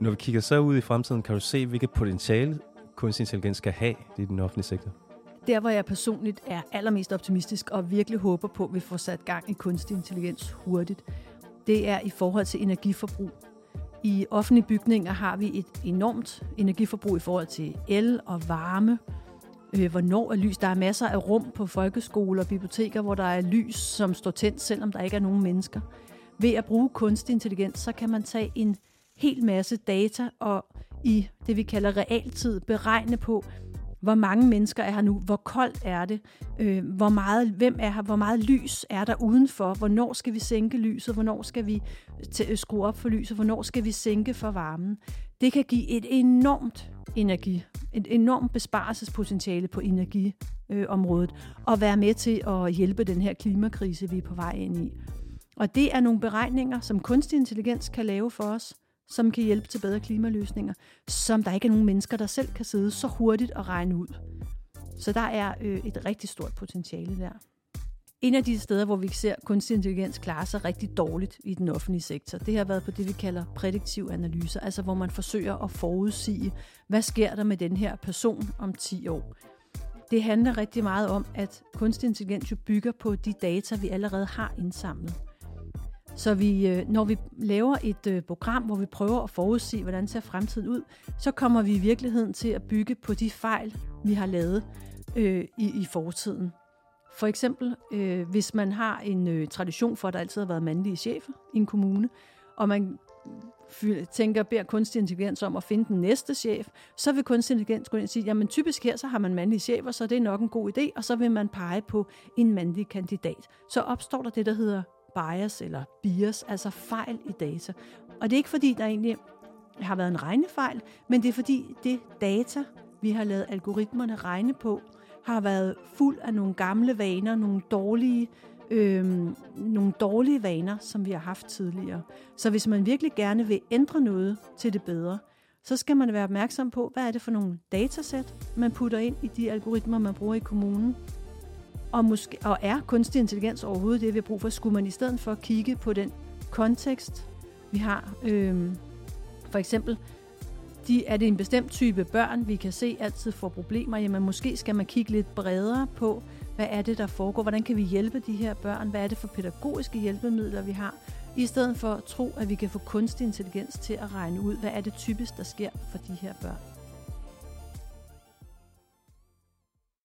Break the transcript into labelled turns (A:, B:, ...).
A: Når vi kigger så ud i fremtiden, kan du se, hvilket potentiale kunstig intelligens skal have i den offentlige sektor?
B: Der, hvor jeg personligt er allermest optimistisk og virkelig håber på, at vi får sat gang i kunstig intelligens hurtigt, det er i forhold til energiforbrug. I offentlige bygninger har vi et enormt energiforbrug i forhold til el og varme. Øh, hvornår er lys? Der er masser af rum på folkeskoler og biblioteker, hvor der er lys, som står tændt, selvom der ikke er nogen mennesker. Ved at bruge kunstig intelligens, så kan man tage en hel masse data og i det, vi kalder realtid, beregne på, hvor mange mennesker er her nu, hvor koldt er det, øh, hvor meget, hvem er her, hvor meget lys er der udenfor, hvornår skal vi sænke lyset, hvornår skal vi øh, skrue op for lyset, hvornår skal vi sænke for varmen. Det kan give et enormt energi, et enormt besparelsespotentiale på energiområdet, øh, og være med til at hjælpe den her klimakrise, vi er på vej ind i. Og det er nogle beregninger, som kunstig intelligens kan lave for os, som kan hjælpe til bedre klimaløsninger, som der ikke er nogen mennesker, der selv kan sidde så hurtigt og regne ud. Så der er øh, et rigtig stort potentiale der. En af de steder, hvor vi ser kunstig intelligens klare sig rigtig dårligt i den offentlige sektor, det har været på det, vi kalder prædiktiv analyser, altså hvor man forsøger at forudsige, hvad sker der med den her person om 10 år. Det handler rigtig meget om, at kunstig intelligens jo bygger på de data, vi allerede har indsamlet. Så vi, øh, når vi laver et øh, program, hvor vi prøver at forudsige, hvordan ser fremtiden ud, så kommer vi i virkeligheden til at bygge på de fejl, vi har lavet øh, i, i fortiden. For eksempel, øh, hvis man har en øh, tradition for, at der altid har været mandlige chefer i en kommune, og man tænker, beder kunstig intelligens om at finde den næste chef, så vil kunstig intelligens gå ind og sige, jamen typisk her, så har man mandlige chefer, så det er nok en god idé, og så vil man pege på en mandlig kandidat. Så opstår der det, der hedder bias eller bias, altså fejl i data. Og det er ikke fordi, der egentlig har været en regnefejl, men det er fordi det data, vi har lavet algoritmerne regne på, har været fuld af nogle gamle vaner, nogle dårlige, øh, nogle dårlige vaner, som vi har haft tidligere. Så hvis man virkelig gerne vil ændre noget til det bedre, så skal man være opmærksom på, hvad er det for nogle datasæt, man putter ind i de algoritmer, man bruger i kommunen, og, måske, og er kunstig intelligens overhovedet det, vi har brug for? Skulle man i stedet for kigge på den kontekst, vi har? Øhm, for eksempel, de, er det en bestemt type børn, vi kan se altid får problemer? Jamen måske skal man kigge lidt bredere på, hvad er det, der foregår? Hvordan kan vi hjælpe de her børn? Hvad er det for pædagogiske hjælpemidler, vi har? I stedet for at tro, at vi kan få kunstig intelligens til at regne ud, hvad er det typisk, der sker for de her børn.